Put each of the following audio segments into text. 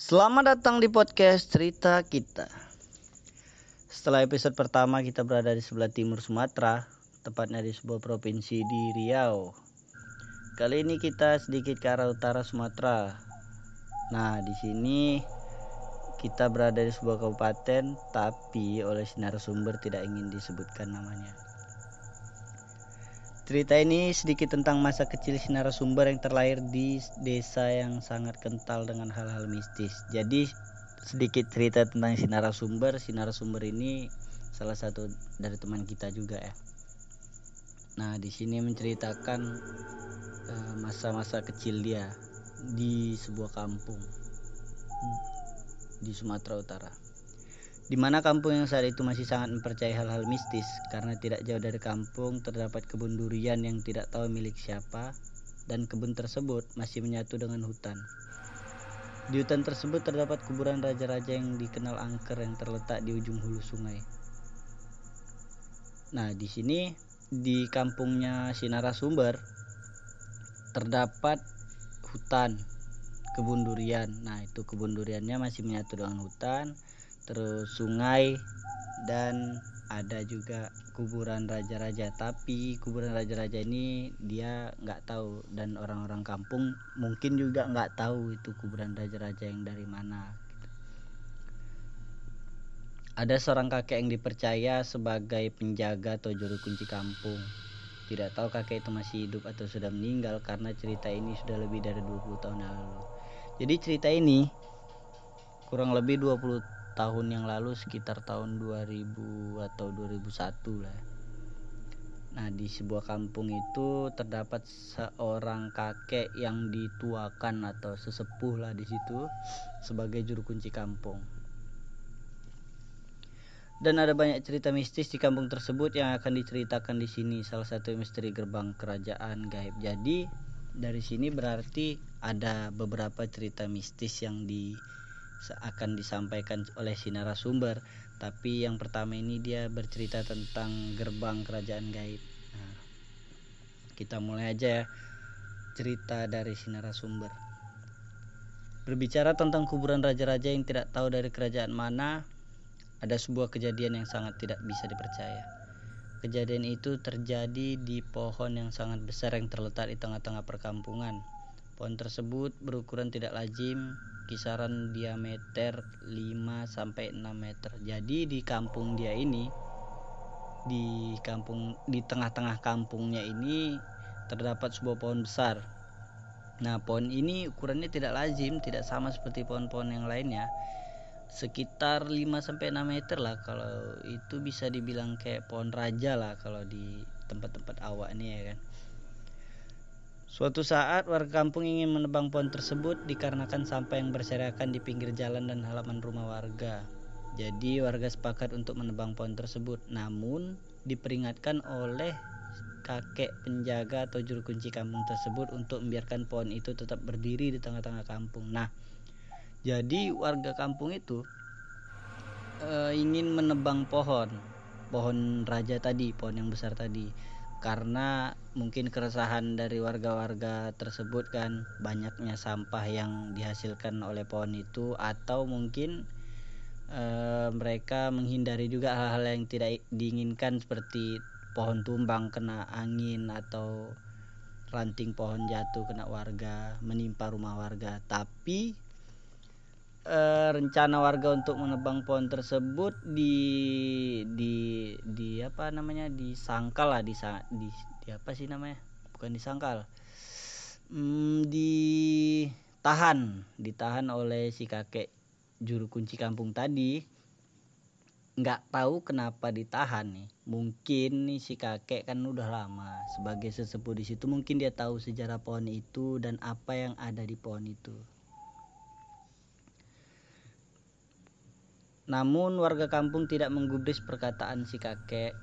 Selamat datang di podcast cerita kita. Setelah episode pertama kita berada di sebelah timur Sumatera, tepatnya di sebuah provinsi di Riau. Kali ini kita sedikit ke arah utara Sumatera. Nah, di sini kita berada di sebuah kabupaten, tapi oleh sinar sumber tidak ingin disebutkan namanya. Cerita ini sedikit tentang masa kecil si narasumber yang terlahir di desa yang sangat kental dengan hal-hal mistis. Jadi sedikit cerita tentang si narasumber. Si narasumber ini salah satu dari teman kita juga ya. Nah di sini menceritakan eh, masa-masa kecil dia di sebuah kampung di Sumatera Utara di mana kampung yang saat itu masih sangat mempercayai hal-hal mistis karena tidak jauh dari kampung terdapat kebun durian yang tidak tahu milik siapa dan kebun tersebut masih menyatu dengan hutan. Di hutan tersebut terdapat kuburan raja-raja yang dikenal angker yang terletak di ujung hulu sungai. Nah, di sini di kampungnya Sinara Sumber terdapat hutan kebun durian. Nah, itu kebun duriannya masih menyatu dengan hutan terus sungai dan ada juga kuburan raja-raja. Tapi kuburan raja-raja ini dia nggak tahu dan orang-orang kampung mungkin juga nggak tahu itu kuburan raja-raja yang dari mana. Ada seorang kakek yang dipercaya sebagai penjaga atau juru kunci kampung. Tidak tahu kakek itu masih hidup atau sudah meninggal karena cerita ini sudah lebih dari 20 tahun lalu. Jadi cerita ini kurang lebih 20 tahun yang lalu sekitar tahun 2000 atau 2001 lah Nah, di sebuah kampung itu terdapat seorang kakek yang dituakan atau sesepuh lah di situ sebagai juru kunci kampung. Dan ada banyak cerita mistis di kampung tersebut yang akan diceritakan di sini. Salah satu misteri gerbang kerajaan gaib. Jadi dari sini berarti ada beberapa cerita mistis yang di akan disampaikan oleh si narasumber. Tapi yang pertama ini dia bercerita tentang gerbang kerajaan gaib. Nah, kita mulai aja ya cerita dari si narasumber. Berbicara tentang kuburan raja-raja yang tidak tahu dari kerajaan mana ada sebuah kejadian yang sangat tidak bisa dipercaya. Kejadian itu terjadi di pohon yang sangat besar yang terletak di tengah-tengah perkampungan pohon tersebut berukuran tidak lazim kisaran diameter 5 sampai 6 meter. Jadi di kampung dia ini di kampung di tengah-tengah kampungnya ini terdapat sebuah pohon besar. Nah, pohon ini ukurannya tidak lazim, tidak sama seperti pohon-pohon yang lainnya. Sekitar 5 sampai 6 meter lah kalau itu bisa dibilang kayak pohon raja lah kalau di tempat-tempat awak ini ya kan. Suatu saat warga kampung ingin menebang pohon tersebut dikarenakan sampah yang berserakan di pinggir jalan dan halaman rumah warga. Jadi warga sepakat untuk menebang pohon tersebut. Namun diperingatkan oleh kakek penjaga atau juru kunci kampung tersebut untuk membiarkan pohon itu tetap berdiri di tengah-tengah kampung. Nah, jadi warga kampung itu e, ingin menebang pohon, pohon raja tadi, pohon yang besar tadi karena mungkin keresahan dari warga-warga tersebut kan banyaknya sampah yang dihasilkan oleh pohon itu atau mungkin e, mereka menghindari juga hal-hal yang tidak diinginkan seperti pohon tumbang kena angin atau ranting pohon jatuh kena warga menimpa rumah warga. Tapi uh, rencana warga untuk menebang pohon tersebut di di di apa namanya? Disangkal lah di, di, di apa sih namanya? Bukan disangkal. Hmm, ditahan ditahan oleh si kakek juru kunci kampung tadi. Nggak tahu kenapa ditahan nih. Mungkin nih si kakek kan udah lama sebagai sesepuh di situ. Mungkin dia tahu sejarah pohon itu dan apa yang ada di pohon itu Namun warga kampung tidak menggubris perkataan si kakek.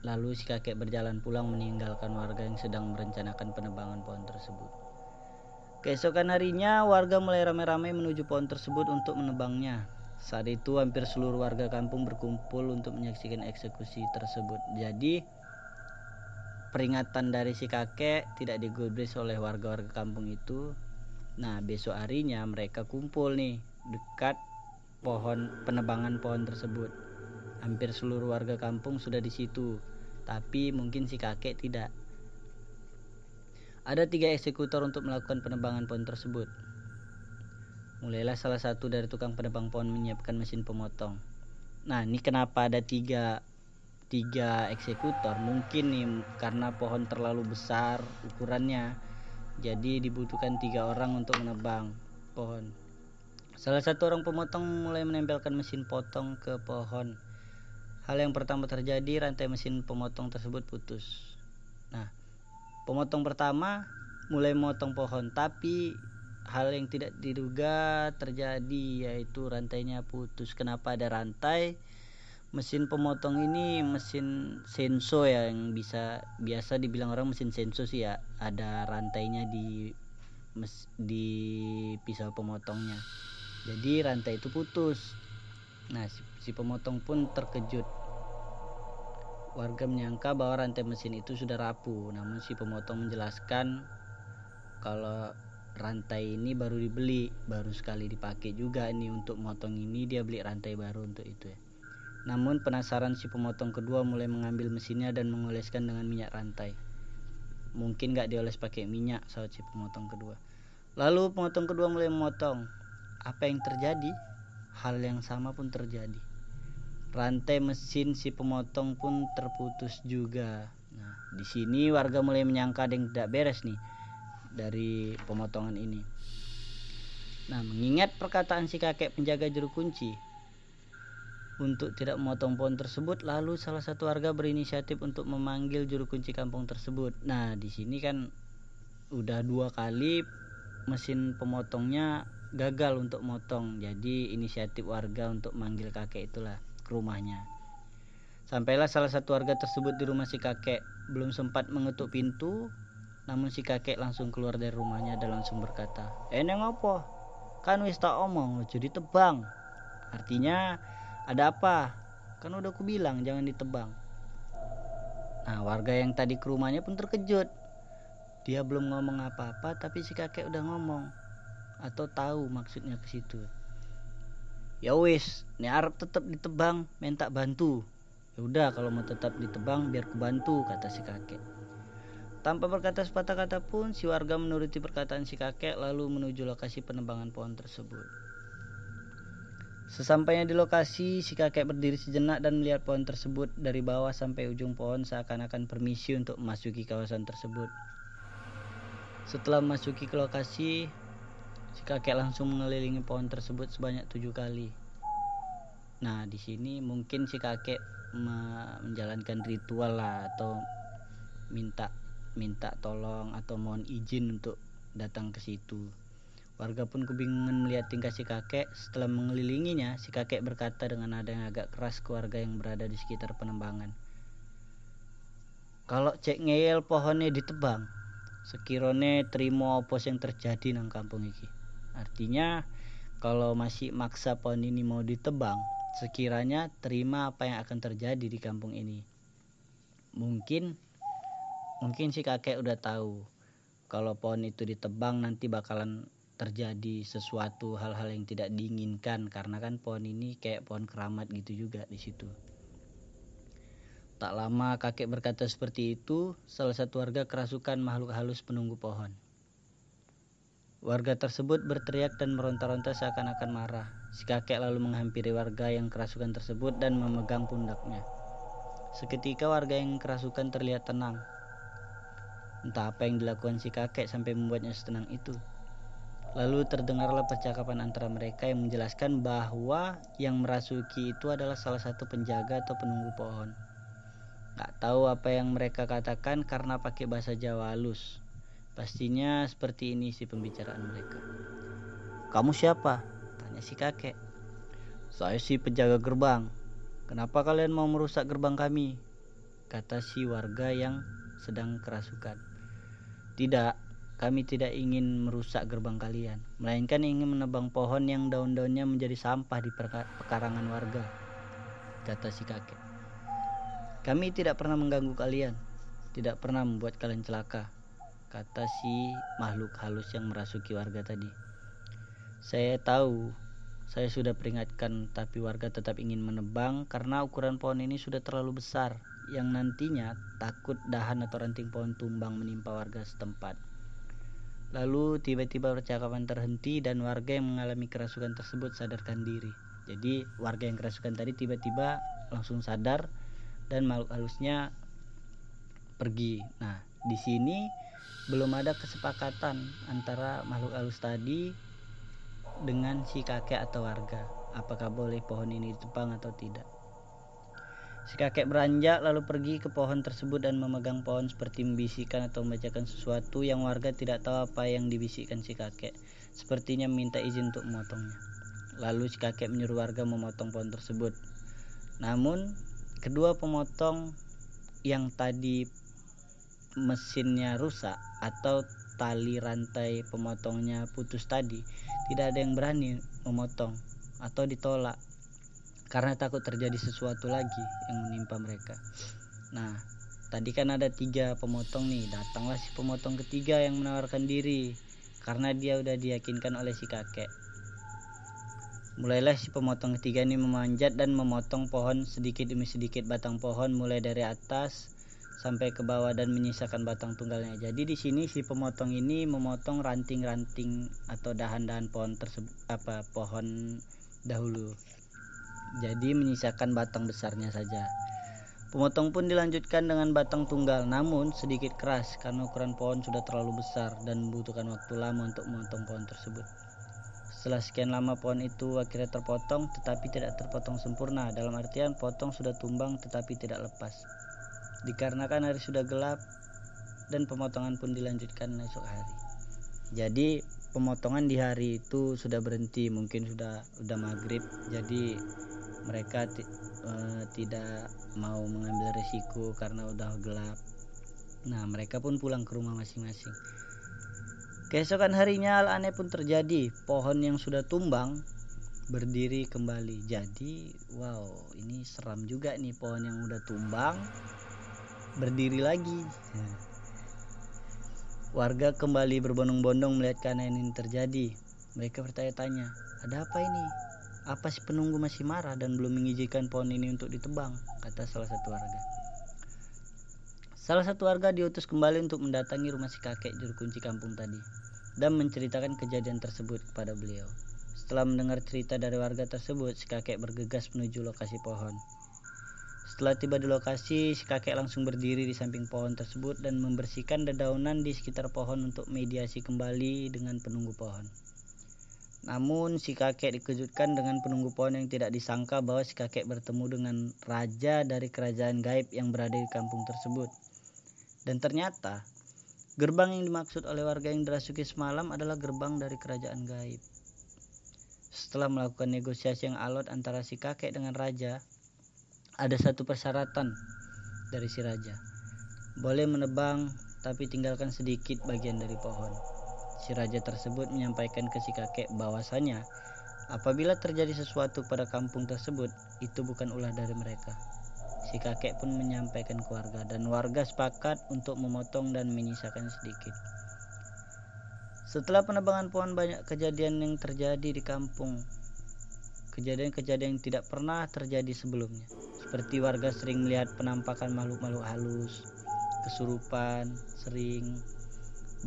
Lalu si kakek berjalan pulang meninggalkan warga yang sedang merencanakan penebangan pohon tersebut. Keesokan harinya warga mulai ramai-ramai menuju pohon tersebut untuk menebangnya. Saat itu hampir seluruh warga kampung berkumpul untuk menyaksikan eksekusi tersebut. Jadi peringatan dari si kakek tidak digubris oleh warga-warga kampung itu Nah, besok harinya mereka kumpul nih dekat pohon penebangan pohon tersebut. Hampir seluruh warga kampung sudah di situ, tapi mungkin si kakek tidak. Ada tiga eksekutor untuk melakukan penebangan pohon tersebut. Mulailah salah satu dari tukang penebang pohon menyiapkan mesin pemotong. Nah, ini kenapa ada tiga tiga eksekutor? Mungkin nih karena pohon terlalu besar ukurannya jadi dibutuhkan tiga orang untuk menebang pohon. Salah satu orang pemotong mulai menempelkan mesin potong ke pohon. Hal yang pertama terjadi, rantai mesin pemotong tersebut putus. Nah, pemotong pertama mulai memotong pohon, tapi hal yang tidak diduga terjadi yaitu rantainya putus. Kenapa ada rantai? mesin pemotong ini mesin senso ya yang bisa biasa dibilang orang mesin senso sih ya ada rantainya di mes, di pisau pemotongnya jadi rantai itu putus nah si, si pemotong pun terkejut warga menyangka bahwa rantai mesin itu sudah rapuh namun si pemotong menjelaskan kalau rantai ini baru dibeli baru sekali dipakai juga ini untuk motong ini dia beli rantai baru untuk itu ya namun penasaran si pemotong kedua mulai mengambil mesinnya dan mengoleskan dengan minyak rantai. Mungkin gak dioles pakai minyak, saat si pemotong kedua. Lalu pemotong kedua mulai memotong. Apa yang terjadi? Hal yang sama pun terjadi. Rantai mesin si pemotong pun terputus juga. Nah, di sini warga mulai menyangka ada yang tidak beres nih dari pemotongan ini. Nah, mengingat perkataan si kakek penjaga juru kunci, untuk tidak memotong pohon tersebut lalu salah satu warga berinisiatif untuk memanggil juru kunci kampung tersebut nah di sini kan udah dua kali mesin pemotongnya gagal untuk motong jadi inisiatif warga untuk manggil kakek itulah ke rumahnya sampailah salah satu warga tersebut di rumah si kakek belum sempat mengetuk pintu namun si kakek langsung keluar dari rumahnya dan langsung berkata eh neng apa kan wis tak omong jadi tebang artinya ada apa? Kan udah aku bilang jangan ditebang. Nah, warga yang tadi ke rumahnya pun terkejut. Dia belum ngomong apa-apa, tapi si kakek udah ngomong. Atau tahu maksudnya ke situ. Ya wis, nih Arab tetap ditebang, minta bantu. Ya udah kalau mau tetap ditebang biar ku bantu, kata si kakek. Tanpa berkata sepatah kata pun, si warga menuruti perkataan si kakek lalu menuju lokasi penebangan pohon tersebut. Sesampainya di lokasi, si kakek berdiri sejenak dan melihat pohon tersebut dari bawah sampai ujung pohon seakan-akan permisi untuk memasuki kawasan tersebut. Setelah memasuki ke lokasi, si kakek langsung mengelilingi pohon tersebut sebanyak tujuh kali. Nah, di sini mungkin si kakek menjalankan ritual lah atau minta minta tolong atau mohon izin untuk datang ke situ. Warga pun kebingungan melihat tingkah si kakek. Setelah mengelilinginya, si kakek berkata dengan nada yang agak keras ke warga yang berada di sekitar penembangan. Kalau cek ngeyel pohonnya ditebang, sekirone terima apa yang terjadi nang kampung iki. Artinya kalau masih maksa pohon ini mau ditebang, sekiranya terima apa yang akan terjadi di kampung ini. Mungkin mungkin si kakek udah tahu kalau pohon itu ditebang nanti bakalan terjadi sesuatu hal-hal yang tidak diinginkan karena kan pohon ini kayak pohon keramat gitu juga di situ. Tak lama kakek berkata seperti itu, salah satu warga kerasukan makhluk halus penunggu pohon. Warga tersebut berteriak dan meronta-ronta seakan-akan marah. Si kakek lalu menghampiri warga yang kerasukan tersebut dan memegang pundaknya. Seketika warga yang kerasukan terlihat tenang. Entah apa yang dilakukan si kakek sampai membuatnya setenang itu. Lalu terdengarlah percakapan antara mereka yang menjelaskan bahwa yang merasuki itu adalah salah satu penjaga atau penunggu pohon. Gak tahu apa yang mereka katakan karena pakai bahasa Jawa halus. Pastinya seperti ini sih pembicaraan mereka. Kamu siapa? Tanya si kakek. Saya si penjaga gerbang. Kenapa kalian mau merusak gerbang kami? Kata si warga yang sedang kerasukan. Tidak, kami tidak ingin merusak gerbang kalian, melainkan ingin menebang pohon yang daun-daunnya menjadi sampah di pekarangan warga, kata si kakek. Kami tidak pernah mengganggu kalian, tidak pernah membuat kalian celaka. Kata si makhluk halus yang merasuki warga tadi. Saya tahu, saya sudah peringatkan, tapi warga tetap ingin menebang karena ukuran pohon ini sudah terlalu besar, yang nantinya takut dahan atau ranting pohon tumbang menimpa warga setempat. Lalu tiba-tiba percakapan terhenti dan warga yang mengalami kerasukan tersebut sadarkan diri. Jadi warga yang kerasukan tadi tiba-tiba langsung sadar dan makhluk halusnya pergi. Nah, di sini belum ada kesepakatan antara makhluk halus tadi dengan si kakek atau warga. Apakah boleh pohon ini ditebang atau tidak? Si kakek beranjak lalu pergi ke pohon tersebut dan memegang pohon seperti membisikkan atau membacakan sesuatu yang warga tidak tahu apa yang dibisikkan si kakek. Sepertinya meminta izin untuk memotongnya. Lalu si kakek menyuruh warga memotong pohon tersebut. Namun, kedua pemotong yang tadi mesinnya rusak atau tali rantai pemotongnya putus tadi, tidak ada yang berani memotong atau ditolak karena takut terjadi sesuatu lagi yang menimpa mereka. Nah, tadi kan ada tiga pemotong nih, datanglah si pemotong ketiga yang menawarkan diri karena dia udah diyakinkan oleh si kakek. Mulailah si pemotong ketiga ini memanjat dan memotong pohon sedikit demi sedikit batang pohon mulai dari atas sampai ke bawah dan menyisakan batang tunggalnya. Jadi di sini si pemotong ini memotong ranting-ranting atau dahan-dahan pohon tersebut apa pohon dahulu jadi menyisakan batang besarnya saja. Pemotong pun dilanjutkan dengan batang tunggal, namun sedikit keras karena ukuran pohon sudah terlalu besar dan membutuhkan waktu lama untuk memotong pohon tersebut. Setelah sekian lama pohon itu akhirnya terpotong tetapi tidak terpotong sempurna, dalam artian potong sudah tumbang tetapi tidak lepas. Dikarenakan hari sudah gelap dan pemotongan pun dilanjutkan esok hari. Jadi pemotongan di hari itu sudah berhenti, mungkin sudah sudah maghrib, jadi mereka uh, tidak mau mengambil resiko karena udah gelap. Nah mereka pun pulang ke rumah masing-masing. Keesokan harinya hal aneh pun terjadi. Pohon yang sudah tumbang berdiri kembali. Jadi wow ini seram juga nih pohon yang udah tumbang berdiri lagi warga kembali berbondong-bondong melihat keanehan ini terjadi mereka bertanya-tanya ada apa ini apa si penunggu masih marah dan belum mengizinkan pohon ini untuk ditebang? Kata salah satu warga. Salah satu warga diutus kembali untuk mendatangi rumah si kakek juru kunci kampung tadi dan menceritakan kejadian tersebut kepada beliau. Setelah mendengar cerita dari warga tersebut, si kakek bergegas menuju lokasi pohon. Setelah tiba di lokasi, si kakek langsung berdiri di samping pohon tersebut dan membersihkan dedaunan di sekitar pohon untuk mediasi kembali dengan penunggu pohon. Namun si kakek dikejutkan dengan penunggu pohon yang tidak disangka bahwa si kakek bertemu dengan raja dari kerajaan gaib yang berada di kampung tersebut. Dan ternyata gerbang yang dimaksud oleh warga yang dirasuki semalam adalah gerbang dari kerajaan gaib. Setelah melakukan negosiasi yang alot antara si kakek dengan raja, ada satu persyaratan dari si raja. Boleh menebang tapi tinggalkan sedikit bagian dari pohon. Si raja tersebut menyampaikan ke si kakek bahwasanya apabila terjadi sesuatu pada kampung tersebut, itu bukan ulah dari mereka. Si kakek pun menyampaikan ke warga dan warga sepakat untuk memotong dan menyisakan sedikit. Setelah penebangan pohon banyak kejadian yang terjadi di kampung. Kejadian-kejadian yang tidak pernah terjadi sebelumnya. Seperti warga sering melihat penampakan makhluk-makhluk halus, kesurupan, sering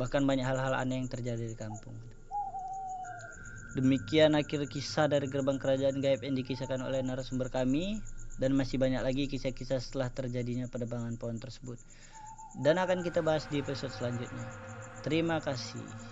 bahkan banyak hal-hal aneh yang terjadi di kampung. Demikian akhir kisah dari gerbang kerajaan gaib yang dikisahkan oleh narasumber kami dan masih banyak lagi kisah-kisah setelah terjadinya penebangan pohon tersebut. Dan akan kita bahas di episode selanjutnya. Terima kasih.